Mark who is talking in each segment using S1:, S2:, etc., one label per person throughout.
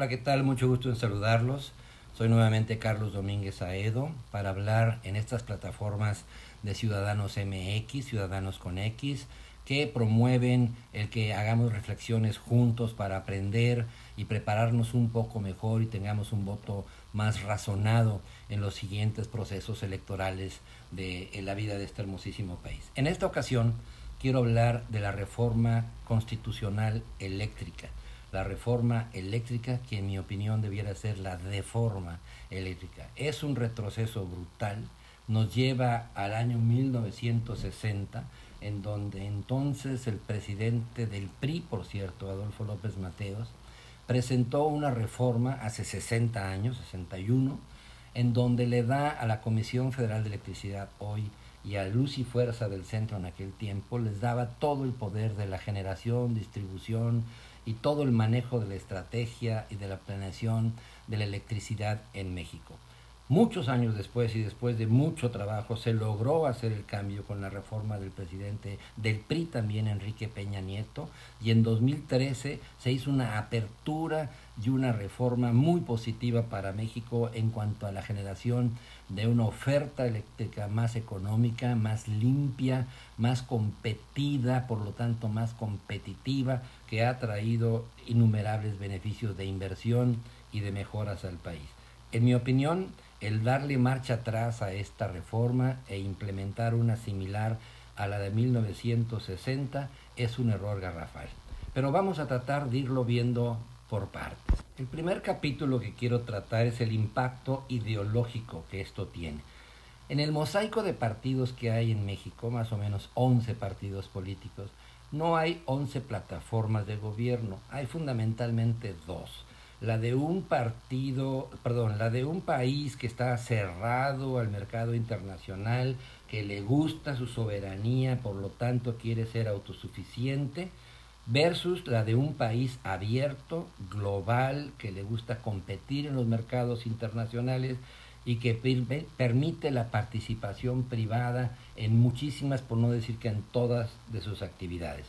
S1: Hola, ¿qué tal? Mucho gusto en saludarlos. Soy nuevamente Carlos Domínguez Aedo para hablar en estas plataformas de Ciudadanos MX, Ciudadanos con X, que promueven el que hagamos reflexiones juntos para aprender y prepararnos un poco mejor y tengamos un voto más razonado en los siguientes procesos electorales de la vida de este hermosísimo país. En esta ocasión quiero hablar de la reforma constitucional eléctrica la reforma eléctrica, que en mi opinión debiera ser la deforma eléctrica. Es un retroceso brutal, nos lleva al año 1960, en donde entonces el presidente del PRI, por cierto, Adolfo López Mateos, presentó una reforma hace 60 años, 61, en donde le da a la Comisión Federal de Electricidad hoy y a Luz y Fuerza del Centro en aquel tiempo, les daba todo el poder de la generación, distribución, y todo el manejo de la estrategia y de la planeación de la electricidad en México. Muchos años después y después de mucho trabajo se logró hacer el cambio con la reforma del presidente del PRI también, Enrique Peña Nieto, y en 2013 se hizo una apertura y una reforma muy positiva para México en cuanto a la generación de una oferta eléctrica más económica, más limpia, más competida, por lo tanto más competitiva, que ha traído innumerables beneficios de inversión y de mejoras al país. En mi opinión, el darle marcha atrás a esta reforma e implementar una similar a la de 1960 es un error garrafal. Pero vamos a tratar de irlo viendo por partes. El primer capítulo que quiero tratar es el impacto ideológico que esto tiene. En el mosaico de partidos que hay en México, más o menos 11 partidos políticos, no hay 11 plataformas de gobierno, hay fundamentalmente dos la de un partido, perdón, la de un país que está cerrado al mercado internacional, que le gusta su soberanía, por lo tanto quiere ser autosuficiente, versus la de un país abierto, global, que le gusta competir en los mercados internacionales y que permite la participación privada en muchísimas, por no decir que en todas de sus actividades.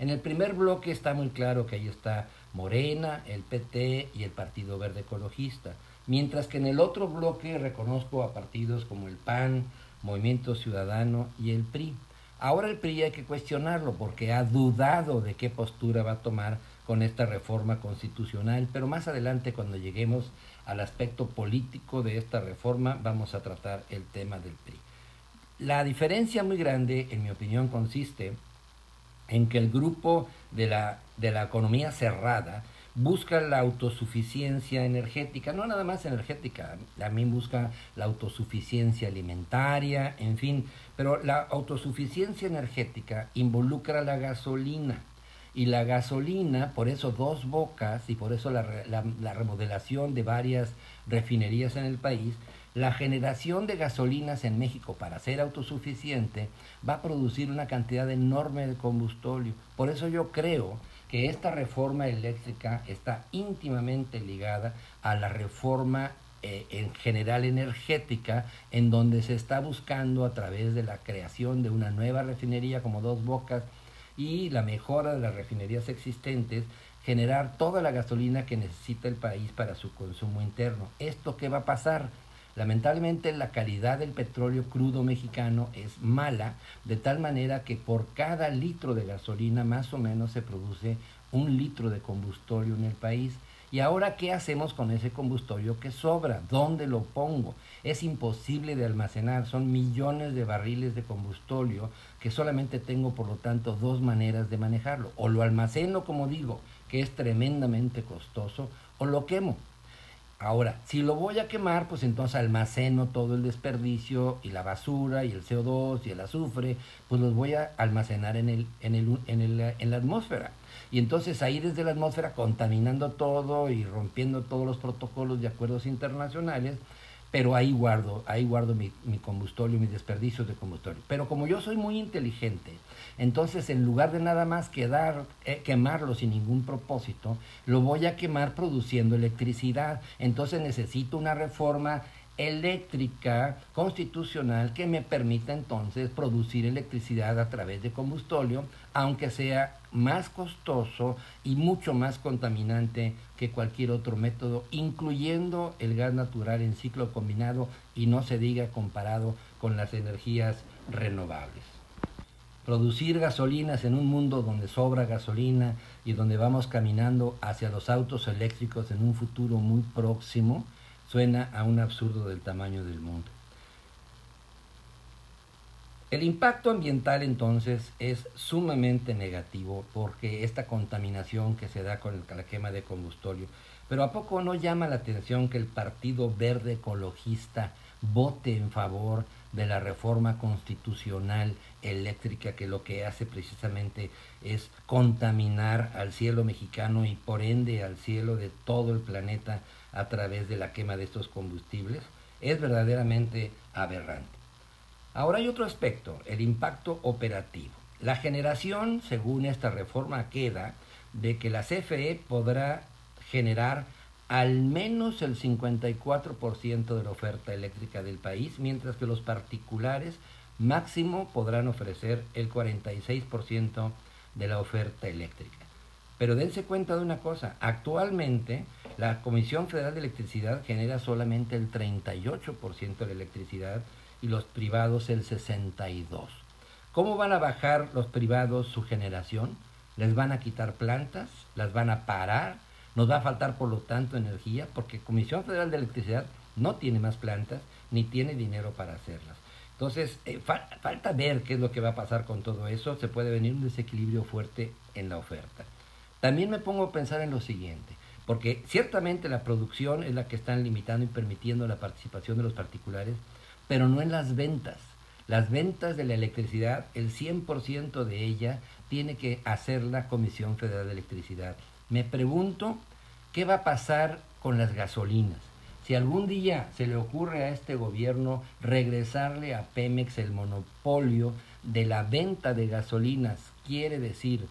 S1: En el primer bloque está muy claro que ahí está Morena, el PT y el Partido Verde Ecologista, mientras que en el otro bloque reconozco a partidos como el PAN, Movimiento Ciudadano y el PRI. Ahora el PRI hay que cuestionarlo porque ha dudado de qué postura va a tomar con esta reforma constitucional, pero más adelante cuando lleguemos al aspecto político de esta reforma vamos a tratar el tema del PRI. La diferencia muy grande, en mi opinión, consiste en que el grupo de la, de la economía cerrada busca la autosuficiencia energética, no nada más energética, también busca la autosuficiencia alimentaria, en fin, pero la autosuficiencia energética involucra la gasolina. Y la gasolina, por eso dos bocas y por eso la, la remodelación de varias refinerías en el país, la generación de gasolinas en México para ser autosuficiente va a producir una cantidad enorme de combustorio. Por eso yo creo que esta reforma eléctrica está íntimamente ligada a la reforma eh, en general energética, en donde se está buscando a través de la creación de una nueva refinería como dos bocas y la mejora de las refinerías existentes, generar toda la gasolina que necesita el país para su consumo interno. ¿Esto qué va a pasar? Lamentablemente la calidad del petróleo crudo mexicano es mala, de tal manera que por cada litro de gasolina más o menos se produce un litro de combustorio en el país. ¿Y ahora qué hacemos con ese combustorio que sobra? ¿Dónde lo pongo? Es imposible de almacenar, son millones de barriles de combustorio que solamente tengo por lo tanto dos maneras de manejarlo. O lo almaceno como digo, que es tremendamente costoso, o lo quemo, Ahora, si lo voy a quemar, pues entonces almaceno todo el desperdicio y la basura y el CO2 y el azufre, pues los voy a almacenar en, el, en, el, en, el, en la atmósfera. Y entonces ahí desde la atmósfera contaminando todo y rompiendo todos los protocolos de acuerdos internacionales, pero ahí guardo, ahí guardo mi, mi combustorio, mis desperdicios de combustorio. Pero como yo soy muy inteligente, entonces en lugar de nada más quedar, eh, quemarlo sin ningún propósito, lo voy a quemar produciendo electricidad. Entonces necesito una reforma eléctrica constitucional que me permita entonces producir electricidad a través de combustóleo, aunque sea más costoso y mucho más contaminante que cualquier otro método, incluyendo el gas natural en ciclo combinado y no se diga comparado con las energías renovables. Producir gasolinas en un mundo donde sobra gasolina y donde vamos caminando hacia los autos eléctricos en un futuro muy próximo, suena a un absurdo del tamaño del mundo. El impacto ambiental entonces es sumamente negativo porque esta contaminación que se da con la quema de combustorio, pero ¿a poco no llama la atención que el Partido Verde Ecologista vote en favor de la reforma constitucional eléctrica que lo que hace precisamente es contaminar al cielo mexicano y por ende al cielo de todo el planeta a través de la quema de estos combustibles es verdaderamente aberrante. Ahora hay otro aspecto, el impacto operativo. La generación, según esta reforma, queda de que la CFE podrá generar al menos el 54% de la oferta eléctrica del país, mientras que los particulares máximo podrán ofrecer el 46% de la oferta eléctrica. Pero dense cuenta de una cosa, actualmente la Comisión Federal de Electricidad genera solamente el 38% de la electricidad y los privados el 62%. ¿Cómo van a bajar los privados su generación? ¿Les van a quitar plantas? ¿Las van a parar? ¿Nos va a faltar por lo tanto energía? Porque Comisión Federal de Electricidad no tiene más plantas ni tiene dinero para hacerlas. Entonces, eh, falta ver qué es lo que va a pasar con todo eso. Se puede venir un desequilibrio fuerte en la oferta. También me pongo a pensar en lo siguiente, porque ciertamente la producción es la que están limitando y permitiendo la participación de los particulares, pero no en las ventas. Las ventas de la electricidad, el 100% de ella tiene que hacer la Comisión Federal de Electricidad. Me pregunto, ¿qué va a pasar con las gasolinas? Si algún día se le ocurre a este gobierno regresarle a Pemex el monopolio de la venta de gasolinas, quiere decir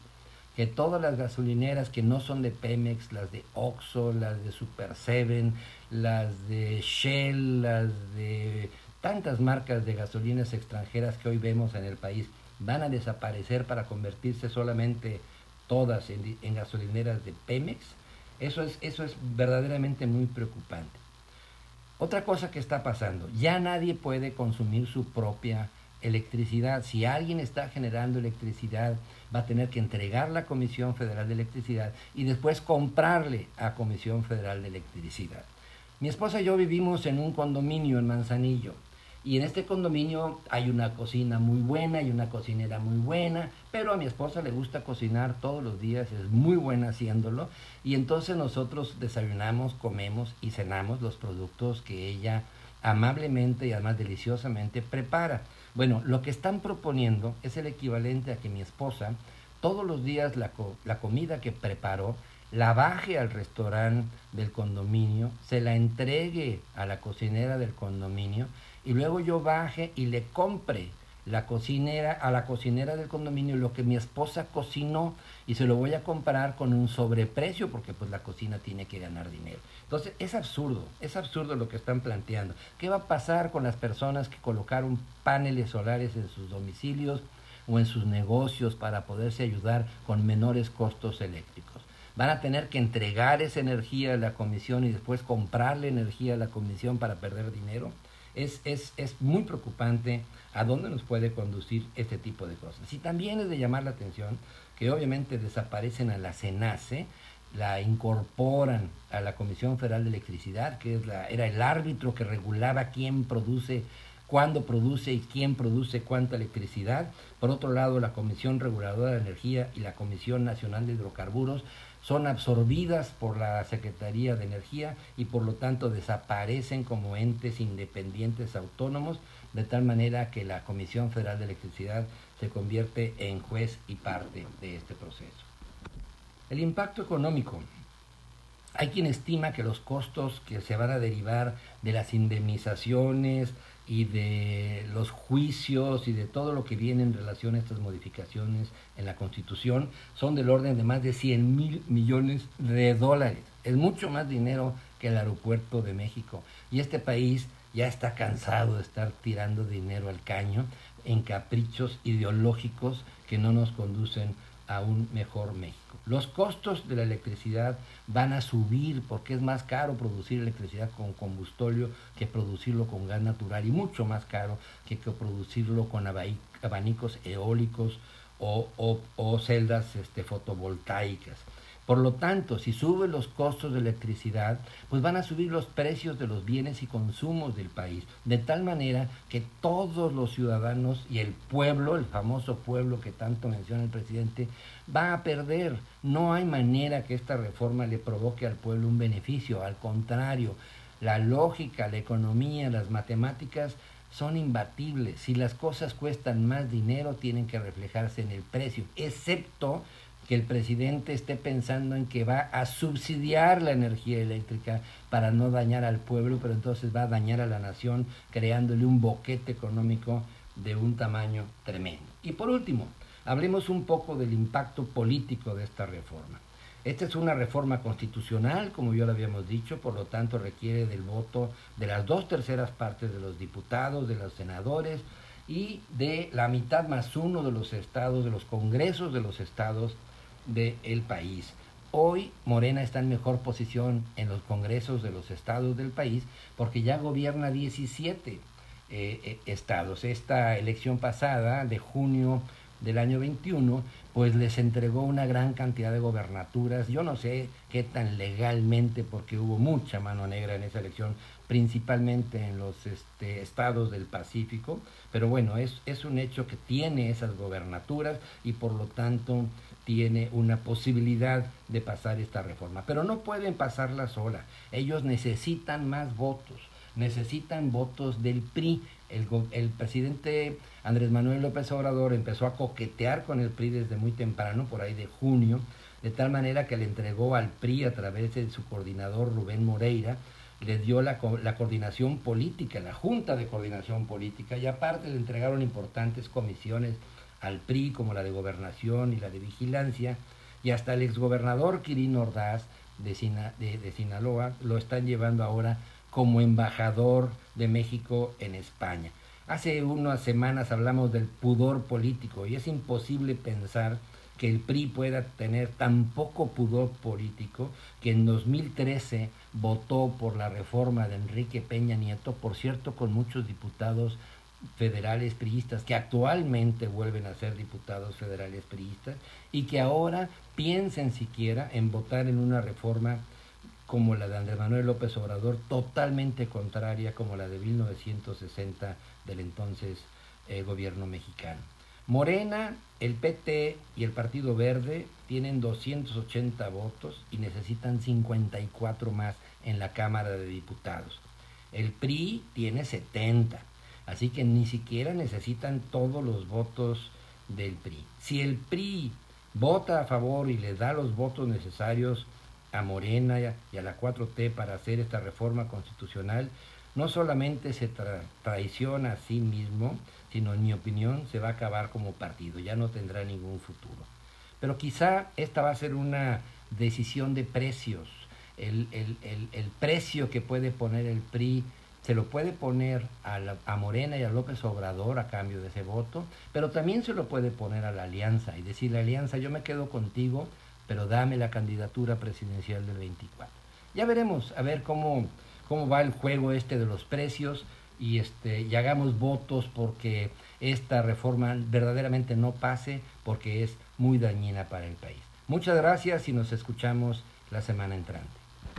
S1: que todas las gasolineras que no son de Pemex, las de Oxxo, las de Super Seven, las de Shell, las de tantas marcas de gasolinas extranjeras que hoy vemos en el país, van a desaparecer para convertirse solamente todas en, en gasolineras de Pemex, eso es, eso es verdaderamente muy preocupante. Otra cosa que está pasando, ya nadie puede consumir su propia electricidad. Si alguien está generando electricidad, va a tener que entregarla a Comisión Federal de Electricidad y después comprarle a Comisión Federal de Electricidad. Mi esposa y yo vivimos en un condominio en Manzanillo y en este condominio hay una cocina muy buena y una cocinera muy buena, pero a mi esposa le gusta cocinar todos los días, es muy buena haciéndolo y entonces nosotros desayunamos, comemos y cenamos los productos que ella amablemente y además deliciosamente prepara. Bueno, lo que están proponiendo es el equivalente a que mi esposa todos los días la, la comida que preparó la baje al restaurante del condominio, se la entregue a la cocinera del condominio y luego yo baje y le compre la cocinera, a la cocinera del condominio lo que mi esposa cocinó y se lo voy a comprar con un sobreprecio porque pues la cocina tiene que ganar dinero. Entonces es absurdo, es absurdo lo que están planteando. ¿Qué va a pasar con las personas que colocaron paneles solares en sus domicilios o en sus negocios para poderse ayudar con menores costos eléctricos? Van a tener que entregar esa energía a la comisión y después comprarle energía a la comisión para perder dinero es, es, es muy preocupante a dónde nos puede conducir este tipo de cosas. Y también es de llamar la atención que obviamente desaparecen a la CENACE, la incorporan a la Comisión Federal de Electricidad, que es la, era el árbitro que regulaba quién produce, cuándo produce y quién produce cuánta electricidad. Por otro lado, la Comisión Reguladora de Energía y la Comisión Nacional de Hidrocarburos son absorbidas por la Secretaría de Energía y por lo tanto desaparecen como entes independientes autónomos, de tal manera que la Comisión Federal de Electricidad se convierte en juez y parte de este proceso. El impacto económico. Hay quien estima que los costos que se van a derivar de las indemnizaciones, y de los juicios y de todo lo que viene en relación a estas modificaciones en la Constitución son del orden de más de 100 mil millones de dólares. Es mucho más dinero que el aeropuerto de México. Y este país ya está cansado de estar tirando dinero al caño en caprichos ideológicos que no nos conducen a un mejor México. Los costos de la electricidad van a subir porque es más caro producir electricidad con combustóleo que producirlo con gas natural y mucho más caro que, producirlo con abanicos eólicos o, o celdas este, fotovoltaicas. Por lo tanto, si suben los costos de electricidad, pues van a subir los precios de los bienes y consumos del país, de tal manera que todos los ciudadanos y el pueblo, el famoso pueblo que tanto menciona el presidente, va a perder. No hay manera que esta reforma le provoque al pueblo un beneficio, al contrario, la lógica, la economía, las matemáticas son imbatibles. Si las cosas cuestan más dinero, tienen que reflejarse en el precio, excepto que el presidente esté pensando en que va a subsidiar la energía eléctrica para no dañar al pueblo, pero entonces va a dañar a la nación creándole un boquete económico de un tamaño tremendo. Y por último, hablemos un poco del impacto político de esta reforma. Esta es una reforma constitucional, como ya lo habíamos dicho, por lo tanto requiere del voto de las dos terceras partes de los diputados, de los senadores y de la mitad más uno de los estados, de los congresos de los estados del país. Hoy Morena está en mejor posición en los congresos de los estados del país porque ya gobierna 17 eh, eh, estados. Esta elección pasada de junio del año 21, pues les entregó una gran cantidad de gobernaturas. Yo no sé qué tan legalmente, porque hubo mucha mano negra en esa elección, principalmente en los este, estados del Pacífico, pero bueno, es, es un hecho que tiene esas gobernaturas y por lo tanto tiene una posibilidad de pasar esta reforma. Pero no pueden pasarla sola. Ellos necesitan más votos, necesitan votos del PRI. El, el, presidente Andrés Manuel López Obrador empezó a coquetear con el PRI desde muy temprano, por ahí de junio, de tal manera que le entregó al PRI a través de su coordinador Rubén Moreira, le dio la, la coordinación política, la Junta de Coordinación Política, y aparte le entregaron importantes comisiones al PRI, como la de gobernación y la de vigilancia, y hasta el exgobernador Quirino Ordaz de, de, Sinaloa lo están llevando ahora como embajador de México en España. Hace unas semanas hablamos del pudor político y es imposible pensar que el PRI pueda tener tan poco pudor político que en 2013 votó por la reforma de Enrique Peña Nieto, por cierto, con muchos diputados federales priistas que actualmente vuelven a ser diputados federales priistas y que ahora piensen siquiera en votar en una reforma como la de Andrés Manuel López Obrador, totalmente contraria como la de 1960 del entonces eh, gobierno mexicano. Morena, el PT y el Partido Verde tienen 280 votos y necesitan 54 más en la Cámara de Diputados. El PRI tiene 70 Así que ni siquiera necesitan todos los votos del PRI. Si el PRI vota a favor y le da los votos necesarios a Morena y a la 4T para hacer esta reforma constitucional, no solamente se traiciona a sí mismo, sino en mi opinión se va a acabar como partido, ya no tendrá ningún futuro. Pero quizá esta va a ser una decisión de precios, el, el precio que puede poner el PRI se lo puede poner a, Morena y a López Obrador a cambio de ese voto, pero también se lo puede poner a la alianza y decir, la alianza, yo me quedo contigo, pero dame la candidatura presidencial del 24. Ya veremos, a ver cómo, cómo va el juego este de los precios y, este, y hagamos votos porque esta reforma verdaderamente no pase porque es muy dañina para el país. Muchas gracias y nos escuchamos la semana entrante.